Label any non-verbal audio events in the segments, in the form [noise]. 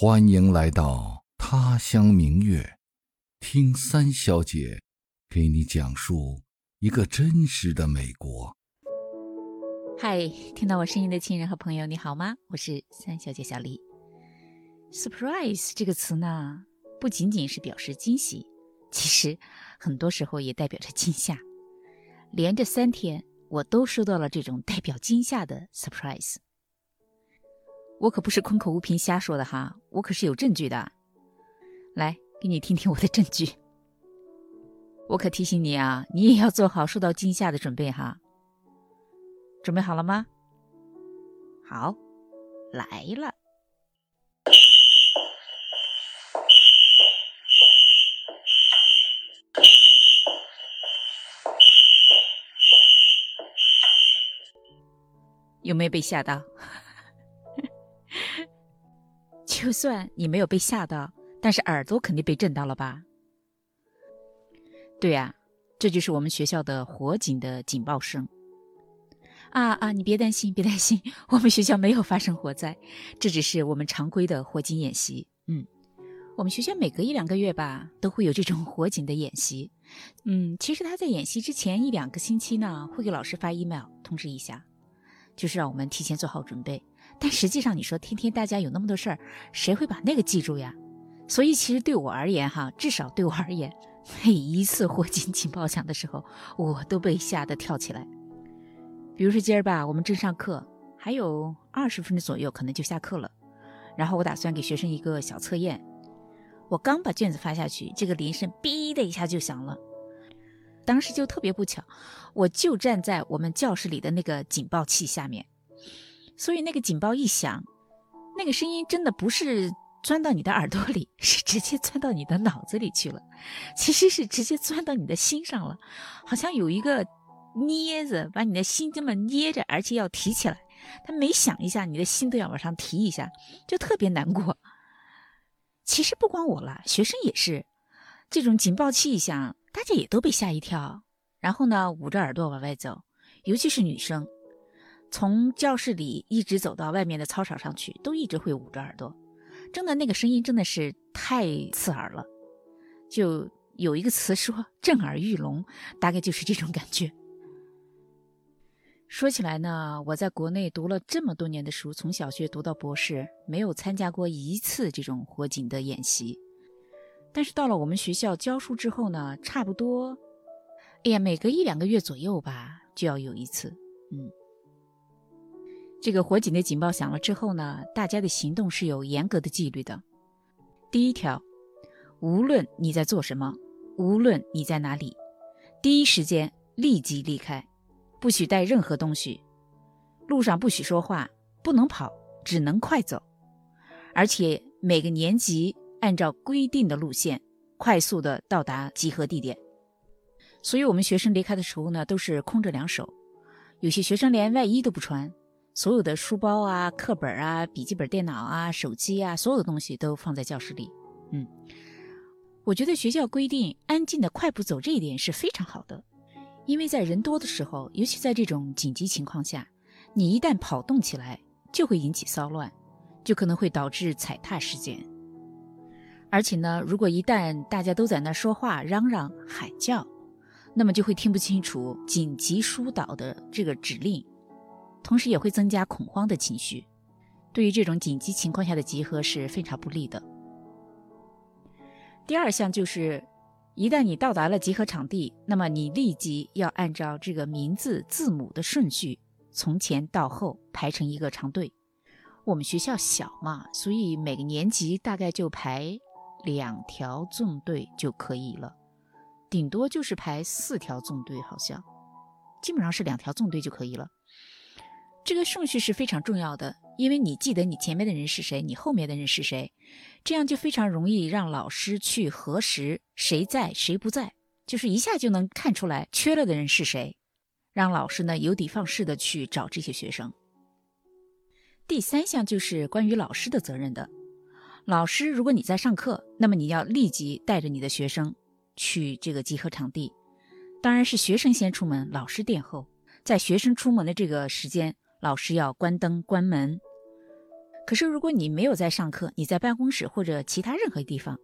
欢迎来到他乡明月，听三小姐给你讲述一个真实的美国。嗨，听到我声音的亲人和朋友，你好吗？我是三小姐小丽。Surprise 这个词呢，不仅仅是表示惊喜，其实很多时候也代表着惊吓。连着三天，我都收到了这种代表惊吓的 surprise。我可不是空口无凭瞎说的哈，我可是有证据的。来，给你听听我的证据。我可提醒你啊，你也要做好受到惊吓的准备哈。准备好了吗？好，来了。有没有被吓到？就算你没有被吓到，但是耳朵肯定被震到了吧？对呀，这就是我们学校的火警的警报声。啊啊，你别担心，别担心，我们学校没有发生火灾，这只是我们常规的火警演习。嗯，我们学校每隔一两个月吧，都会有这种火警的演习。嗯，其实他在演习之前一两个星期呢，会给老师发 email 通知一下，就是让我们提前做好准备。但实际上，你说天天大家有那么多事儿，谁会把那个记住呀？所以其实对我而言，哈，至少对我而言，每一次火警警报响的时候，我都被吓得跳起来。比如说今儿吧，我们正上课，还有二十分钟左右，可能就下课了。然后我打算给学生一个小测验，我刚把卷子发下去，这个铃声“哔”的一下就响了。当时就特别不巧，我就站在我们教室里的那个警报器下面。所以那个警报一响，那个声音真的不是钻到你的耳朵里，[laughs] 是直接钻到你的脑子里去了。其实是直接钻到你的心上了，好像有一个镊子把你的心这么捏着，而且要提起来。他每响一下，你的心都要往上提一下，就特别难过。其实不光我了，学生也是。这种警报器一响，大家也都被吓一跳，然后呢，捂着耳朵往外走，尤其是女生。从教室里一直走到外面的操场上去，都一直会捂着耳朵。真的，那个声音真的是太刺耳了。就有一个词说“震耳欲聋”，大概就是这种感觉。说起来呢，我在国内读了这么多年的书，从小学读到博士，没有参加过一次这种火警的演习。但是到了我们学校教书之后呢，差不多，哎呀，每隔一两个月左右吧，就要有一次。嗯。这个火警的警报响了之后呢，大家的行动是有严格的纪律的。第一条，无论你在做什么，无论你在哪里，第一时间立即离开，不许带任何东西，路上不许说话，不能跑，只能快走，而且每个年级按照规定的路线快速的到达集合地点。所以，我们学生离开的时候呢，都是空着两手，有些学生连外衣都不穿。所有的书包啊、课本啊、笔记本电脑啊、手机啊，所有的东西都放在教室里。嗯，我觉得学校规定安静的快步走这一点是非常好的，因为在人多的时候，尤其在这种紧急情况下，你一旦跑动起来，就会引起骚乱，就可能会导致踩踏事件。而且呢，如果一旦大家都在那说话、嚷嚷、喊叫，那么就会听不清楚紧急疏导的这个指令。同时也会增加恐慌的情绪，对于这种紧急情况下的集合是非常不利的。第二项就是，一旦你到达了集合场地，那么你立即要按照这个名字字母的顺序，从前到后排成一个长队。我们学校小嘛，所以每个年级大概就排两条纵队就可以了，顶多就是排四条纵队，好像基本上是两条纵队就可以了。这个顺序是非常重要的，因为你记得你前面的人是谁，你后面的人是谁，这样就非常容易让老师去核实谁在谁不在，就是一下就能看出来缺了的人是谁，让老师呢有的放矢的去找这些学生。第三项就是关于老师的责任的，老师如果你在上课，那么你要立即带着你的学生去这个集合场地，当然是学生先出门，老师殿后，在学生出门的这个时间。老师要关灯关门，可是如果你没有在上课，你在办公室或者其他任何地方，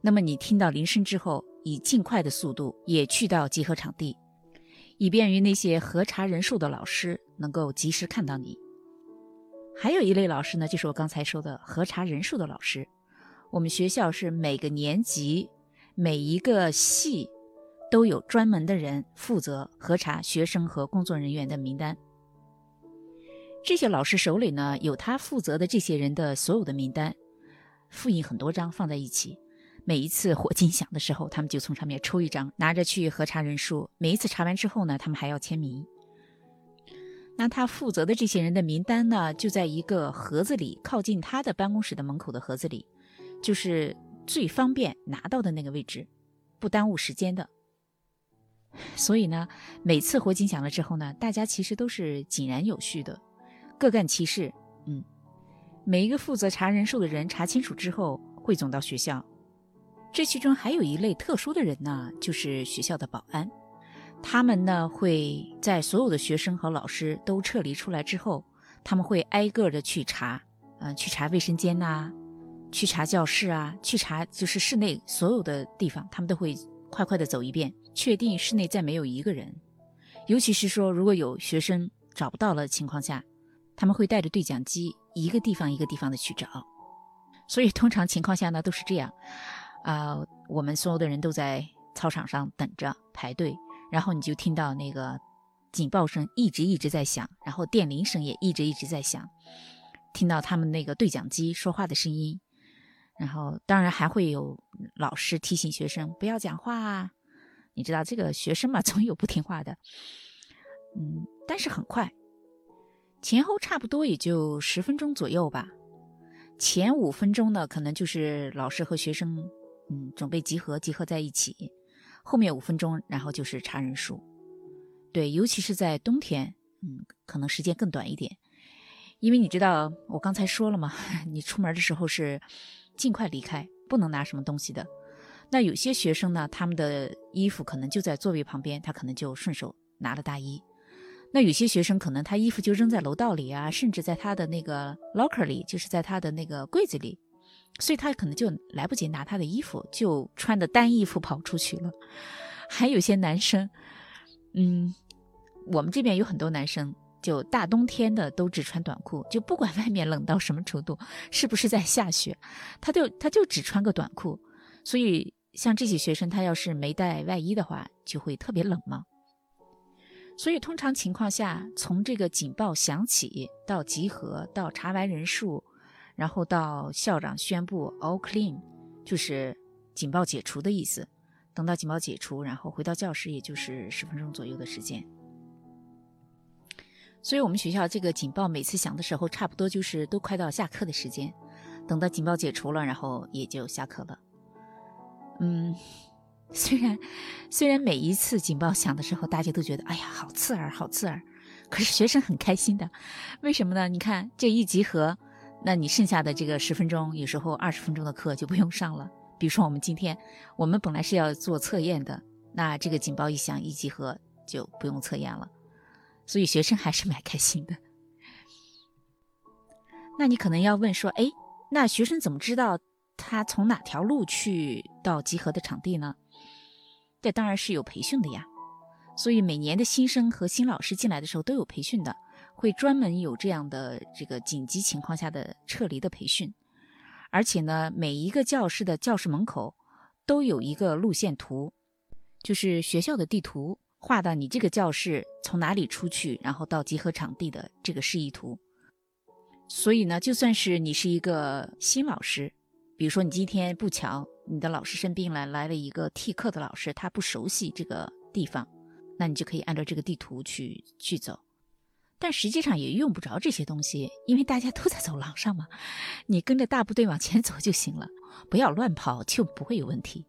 那么你听到铃声之后，以尽快的速度也去到集合场地，以便于那些核查人数的老师能够及时看到你。还有一类老师呢，就是我刚才说的核查人数的老师。我们学校是每个年级、每一个系都有专门的人负责核查学生和工作人员的名单。这些老师手里呢，有他负责的这些人的所有的名单，复印很多张放在一起。每一次火警响的时候，他们就从上面抽一张，拿着去核查人数。每一次查完之后呢，他们还要签名。那他负责的这些人的名单呢，就在一个盒子里，靠近他的办公室的门口的盒子里，就是最方便拿到的那个位置，不耽误时间的。[laughs] 所以呢，每次火警响了之后呢，大家其实都是井然有序的。各干其事，嗯，每一个负责查人数的人查清楚之后，汇总到学校。这其中还有一类特殊的人呢，就是学校的保安。他们呢会在所有的学生和老师都撤离出来之后，他们会挨个的去查，嗯，去查卫生间呐，去查教室啊，去查就是室内所有的地方，他们都会快快的走一遍，确定室内再没有一个人。尤其是说如果有学生找不到了情况下。他们会带着对讲机，一个地方一个地方的去找，所以通常情况下呢都是这样，啊，我们所有的人都在操场上等着排队，然后你就听到那个警报声一直一直在响，然后电铃声也一直一直在响，听到他们那个对讲机说话的声音，然后当然还会有老师提醒学生不要讲话啊，你知道这个学生嘛，[laughs] 总有不听话的，嗯，但是很快。前后差不多也就十分钟左右吧。前五分钟呢，可能就是老师和学生，嗯，准备集合，集合在一起。后面五分钟，然后就是查人数。对，尤其是在冬天，嗯，可能时间更短一点。因为你知道，我刚才说了嘛，[laughs] 你出门的时候是尽快离开，不能拿什么东西的。那有些学生呢，他们的衣服可能就在座位旁边，他可能就顺手拿了大衣。那有些学生可能他衣服就扔在楼道里啊，甚至在他的那个 locker 里，就是在他的那个柜子里，所以他可能就来不及拿他的衣服，就穿的单衣服跑出去了。还有些男生，嗯，我们这边有很多男生，就大冬天的都只穿短裤，就不管外面冷到什么程度，是不是在下雪，他就他就只穿个短裤。所以像这些学生，他要是没带外衣的话，就会特别冷嘛。所以，通常情况下，从这个警报响起到集合，到查完人数，然后到校长宣布 all clean，就是警报解除的意思。等到警报解除，然后回到教室，也就是十分钟左右的时间。所以我们学校这个警报每次响的时候，差不多就是都快到下课的时间。等到警报解除了，然后也就下课了。嗯。虽然，虽然每一次警报响的时候，大家都觉得哎呀，好刺耳，好刺耳，可是学生很开心的。为什么呢？你看这一集合，那你剩下的这个十分钟，有时候二十分钟的课就不用上了。比如说我们今天，我们本来是要做测验的，那这个警报一响，一集合就不用测验了，所以学生还是蛮开心的。那你可能要问说，哎，那学生怎么知道他从哪条路去到集合的场地呢？这当然是有培训的呀，所以每年的新生和新老师进来的时候都有培训的，会专门有这样的这个紧急情况下的撤离的培训，而且呢，每一个教室的教室门口都有一个路线图，就是学校的地图，画到你这个教室从哪里出去，然后到集合场地的这个示意图。所以呢，就算是你是一个新老师，比如说你今天不巧。你的老师生病了，来了一个替课的老师，他不熟悉这个地方，那你就可以按照这个地图去去走。但实际上也用不着这些东西，因为大家都在走廊上嘛，你跟着大部队往前走就行了，不要乱跑，就不会有问题。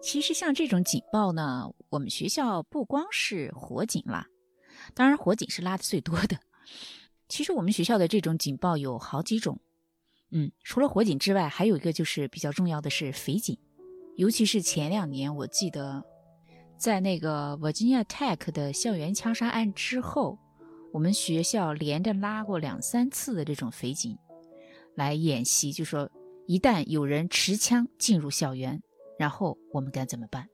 其实像这种警报呢，我们学校不光是火警啦，当然火警是拉的最多的。其实我们学校的这种警报有好几种。嗯，除了火警之外，还有一个就是比较重要的是匪警，尤其是前两年，我记得在那个 Virginia Tech 的校园枪杀案之后，我们学校连着拉过两三次的这种匪警，来演习，就说一旦有人持枪进入校园，然后我们该怎么办？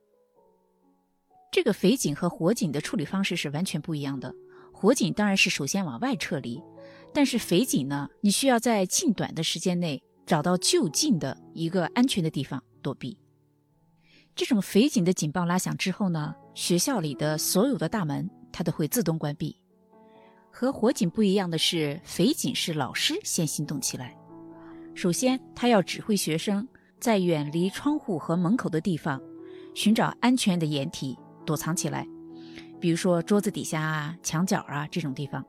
这个匪警和火警的处理方式是完全不一样的。火警当然是首先往外撤离，但是匪警呢，你需要在近短的时间内找到就近的一个安全的地方躲避。这种匪警的警报拉响之后呢，学校里的所有的大门它都会自动关闭。和火警不一样的是，匪警是老师先行动起来。首先，他要指挥学生在远离窗户和门口的地方寻找安全的掩体躲藏起来，比如说桌子底下啊、墙角啊这种地方。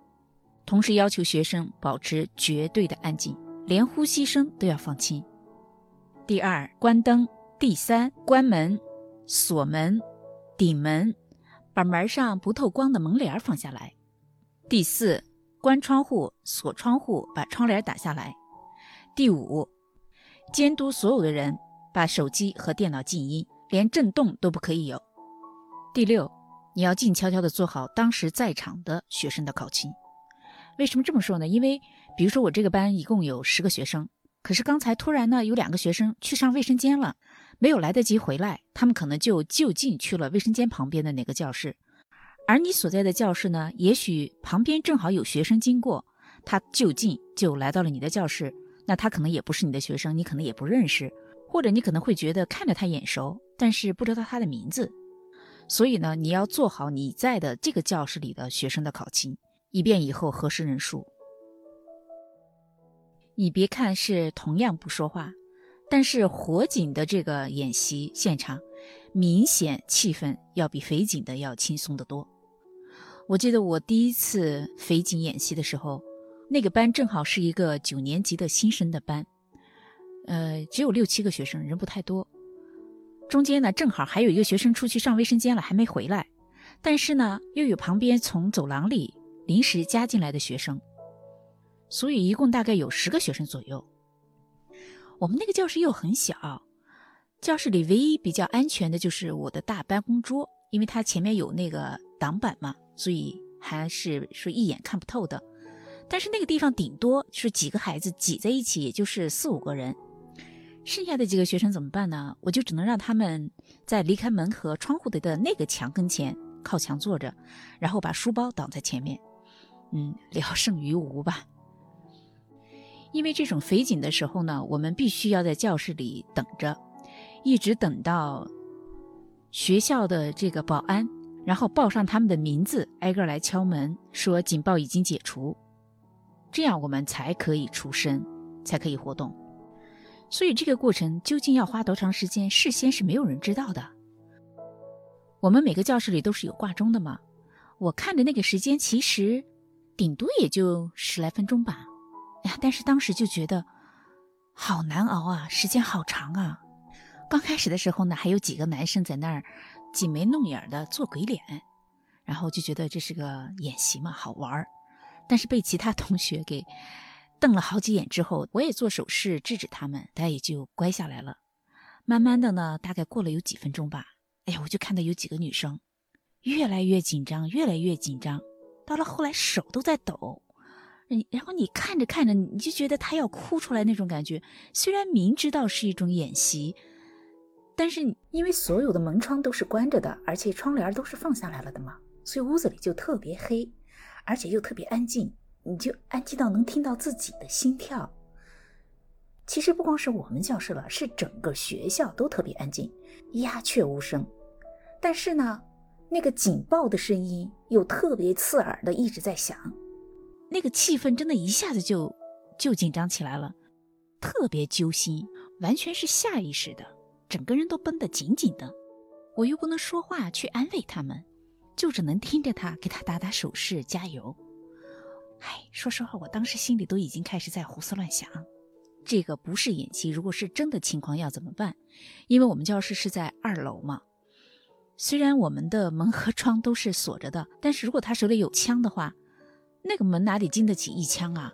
同时要求学生保持绝对的安静，连呼吸声都要放轻。第二，关灯。第三，关门、锁门、顶门，把门上不透光的门帘放下来。第四，关窗户、锁窗户，把窗帘打下来。第五，监督所有的人把手机和电脑静音，连震动都不可以有。第六，你要静悄悄地做好当时在场的学生的考勤。为什么这么说呢？因为，比如说我这个班一共有十个学生，可是刚才突然呢有两个学生去上卫生间了。没有来得及回来，他们可能就就近去了卫生间旁边的哪个教室，而你所在的教室呢，也许旁边正好有学生经过，他就近就来到了你的教室，那他可能也不是你的学生，你可能也不认识，或者你可能会觉得看着他眼熟，但是不知道他的名字，所以呢，你要做好你在的这个教室里的学生的考勤，以便以后核实人数。你别看是同样不说话。但是火警的这个演习现场，明显气氛要比匪警的要轻松得多。我记得我第一次匪警演习的时候，那个班正好是一个九年级的新生的班，呃，只有六七个学生，人不太多。中间呢，正好还有一个学生出去上卫生间了，还没回来。但是呢，又有旁边从走廊里临时加进来的学生，所以一共大概有十个学生左右。我们那个教室又很小，教室里唯一比较安全的就是我的大办公桌，因为它前面有那个挡板嘛，所以还是说一眼看不透的。但是那个地方顶多是几个孩子挤在一起，也就是四五个人，剩下的几个学生怎么办呢？我就只能让他们在离开门和窗户的的那个墙跟前靠墙坐着，然后把书包挡在前面，嗯，聊胜于无吧。因为这种匪警的时候呢，我们必须要在教室里等着，一直等到学校的这个保安，然后报上他们的名字，挨个来敲门，说警报已经解除，这样我们才可以出声，才可以活动。所以这个过程究竟要花多长时间，事先是没有人知道的。我们每个教室里都是有挂钟的嘛，我看着那个时间，其实顶多也就十来分钟吧。哎呀，但是当时就觉得好难熬啊，时间好长啊。刚开始的时候呢，还有几个男生在那儿挤眉弄眼的做鬼脸，然后就觉得这是个演习嘛，好玩儿。但是被其他同学给瞪了好几眼之后，我也做手势制止他们，大家也就乖下来了。慢慢的呢，大概过了有几分钟吧，哎呀，我就看到有几个女生越来越紧张，越来越紧张，到了后来手都在抖。然后你看着看着，你就觉得他要哭出来那种感觉。虽然明知道是一种演习，但是因为所有的门窗都是关着的，而且窗帘都是放下来了的嘛，所以屋子里就特别黑，而且又特别安静，你就安静到能听到自己的心跳。其实不光是我们教室了，是整个学校都特别安静，鸦雀无声。但是呢，那个警报的声音又特别刺耳的一直在响。那个气氛真的一下子就就紧张起来了，特别揪心，完全是下意识的，整个人都绷得紧紧的。我又不能说话去安慰他们，就只能听着他给他打打手势加油。唉，说实话，我当时心里都已经开始在胡思乱想，这个不是演戏，如果是真的情况要怎么办？因为我们教室是在二楼嘛，虽然我们的门和窗都是锁着的，但是如果他手里有枪的话。那个门哪里经得起一枪啊？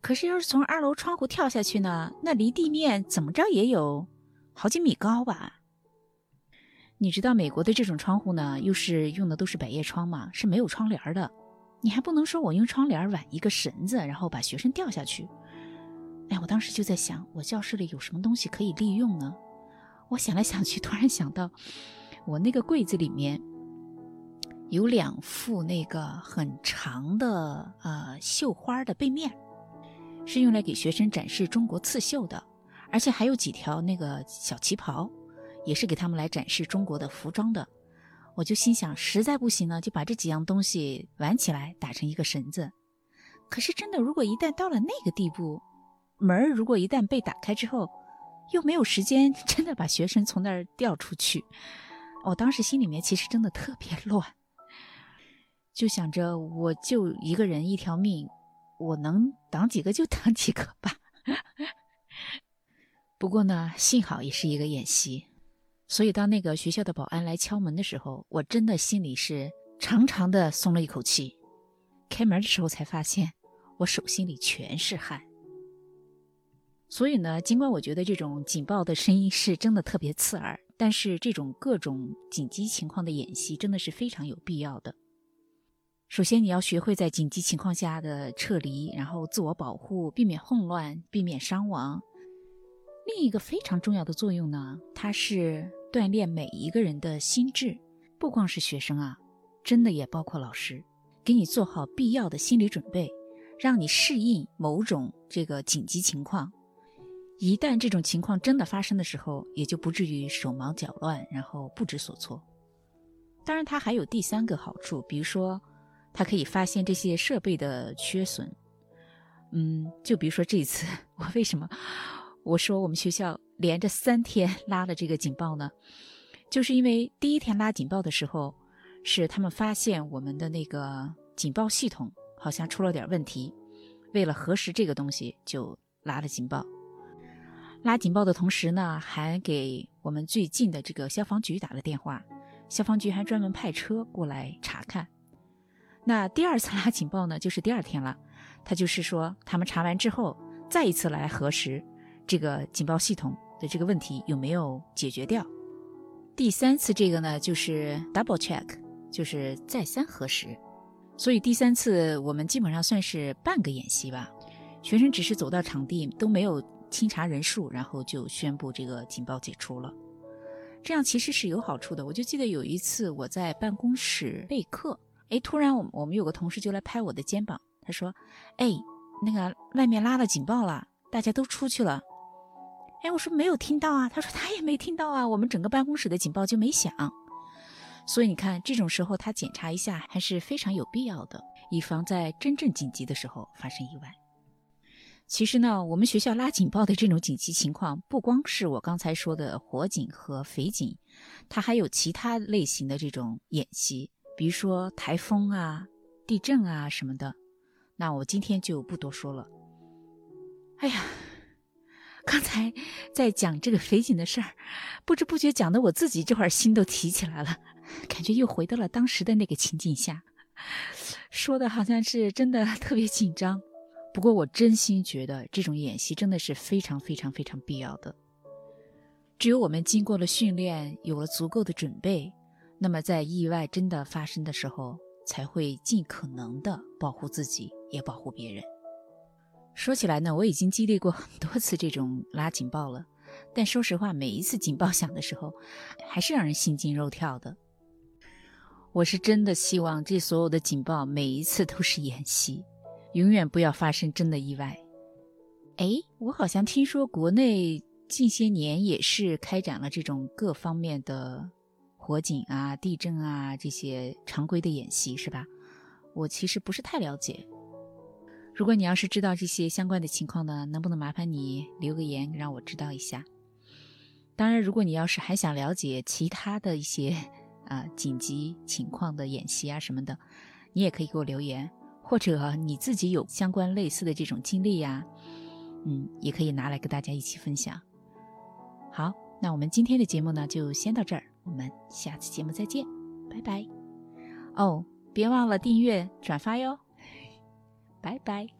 可是要是从二楼窗户跳下去呢？那离地面怎么着也有好几米高吧？你知道美国的这种窗户呢，又是用的都是百叶窗嘛，是没有窗帘的。你还不能说我用窗帘挽一个绳子，然后把学生吊下去。哎，我当时就在想，我教室里有什么东西可以利用呢？我想来想去，突然想到，我那个柜子里面有两副那个很长的呃绣花的背面，是用来给学生展示中国刺绣的，而且还有几条那个小旗袍，也是给他们来展示中国的服装的。我就心想，实在不行呢，就把这几样东西挽起来，打成一个绳子。可是真的，如果一旦到了那个地步，门如果一旦被打开之后，又没有时间 [laughs] 真的把学生从那儿调出去，我当时心里面其实真的特别乱，就想着我就一个人一条命，我能挡几个就挡几个吧。[laughs] 不过呢，幸好也是一个演习，所以当那个学校的保安来敲门的时候，我真的心里是长长的松了一口气。开门的时候才发现，我手心里全是汗。所以呢，尽管我觉得这种警报的声音是真的特别刺耳，但是这种各种紧急情况的演习真的是非常有必要的。首先，你要学会在紧急情况下的撤离，然后自我保护，避免混乱，避免伤亡。另一个非常重要的作用呢，它是锻炼每一个人的心智，不光是学生啊，真的也包括老师，给你做好必要的心理准备，让你适应某种这个紧急情况。一旦这种情况真的发生的时候，也就不至于手忙脚乱，然后不知所措。当然，它还有第三个好处，比如说，它可以发现这些设备的缺损。嗯，就比如说这一次，[laughs] 我为什么我说我们学校连着三天拉了这个警报呢？就是因为第一天拉警报的时候，是他们发现我们的那个警报系统好像出了点问题，为了核实这个东西，就拉了警报。拉警报的同时呢，还给我们最近的这个消防局打了电话，消防局还专门派车过来查看。那第二次拉警报呢，就是第二天了，他就是说他们查完之后，再一次来核实这个警报系统的这个问题有没有解决掉。第三次这个呢，就是 double check，就是再三核实。所以第三次我们基本上算是半个演习吧，学生只是走到场地都没有。清查人数，然后就宣布这个警报解除了。这样其实是有好处的。我就记得有一次我在办公室备课，哎，突然我我们有个同事就来拍我的肩膀，他说：“哎，那个外面拉了警报了，大家都出去了。”哎，我说没有听到啊。他说他也没听到啊，我们整个办公室的警报就没响。所以你看，这种时候他检查一下还是非常有必要的，以防在真正紧急的时候发生意外。其实呢，我们学校拉警报的这种紧急情况，不光是我刚才说的火警和匪警，它还有其他类型的这种演习，比如说台风啊、地震啊什么的。那我今天就不多说了。哎呀，刚才在讲这个匪警的事儿，不知不觉讲的我自己这会儿心都提起来了，感觉又回到了当时的那个情景下，说的好像是真的特别紧张。不过，我真心觉得这种演习真的是非常非常非常必要的。只有我们经过了训练，有了足够的准备，那么在意外真的发生的时候，才会尽可能的保护自己，也保护别人。说起来呢，我已经经历过很多次这种拉警报了，但说实话，每一次警报响的时候，还是让人心惊肉跳的。我是真的希望这所有的警报每一次都是演习。永远不要发生真的意外。哎，我好像听说国内近些年也是开展了这种各方面的火警啊、地震啊这些常规的演习，是吧？我其实不是太了解。如果你要是知道这些相关的情况呢，能不能麻烦你留个言让我知道一下？当然，如果你要是还想了解其他的一些啊紧急情况的演习啊什么的，你也可以给我留言。或者你自己有相关类似的这种经历呀，嗯，也可以拿来跟大家一起分享。好，那我们今天的节目呢就先到这儿，我们下次节目再见，拜拜。哦，别忘了订阅转发哟，[laughs] 拜拜。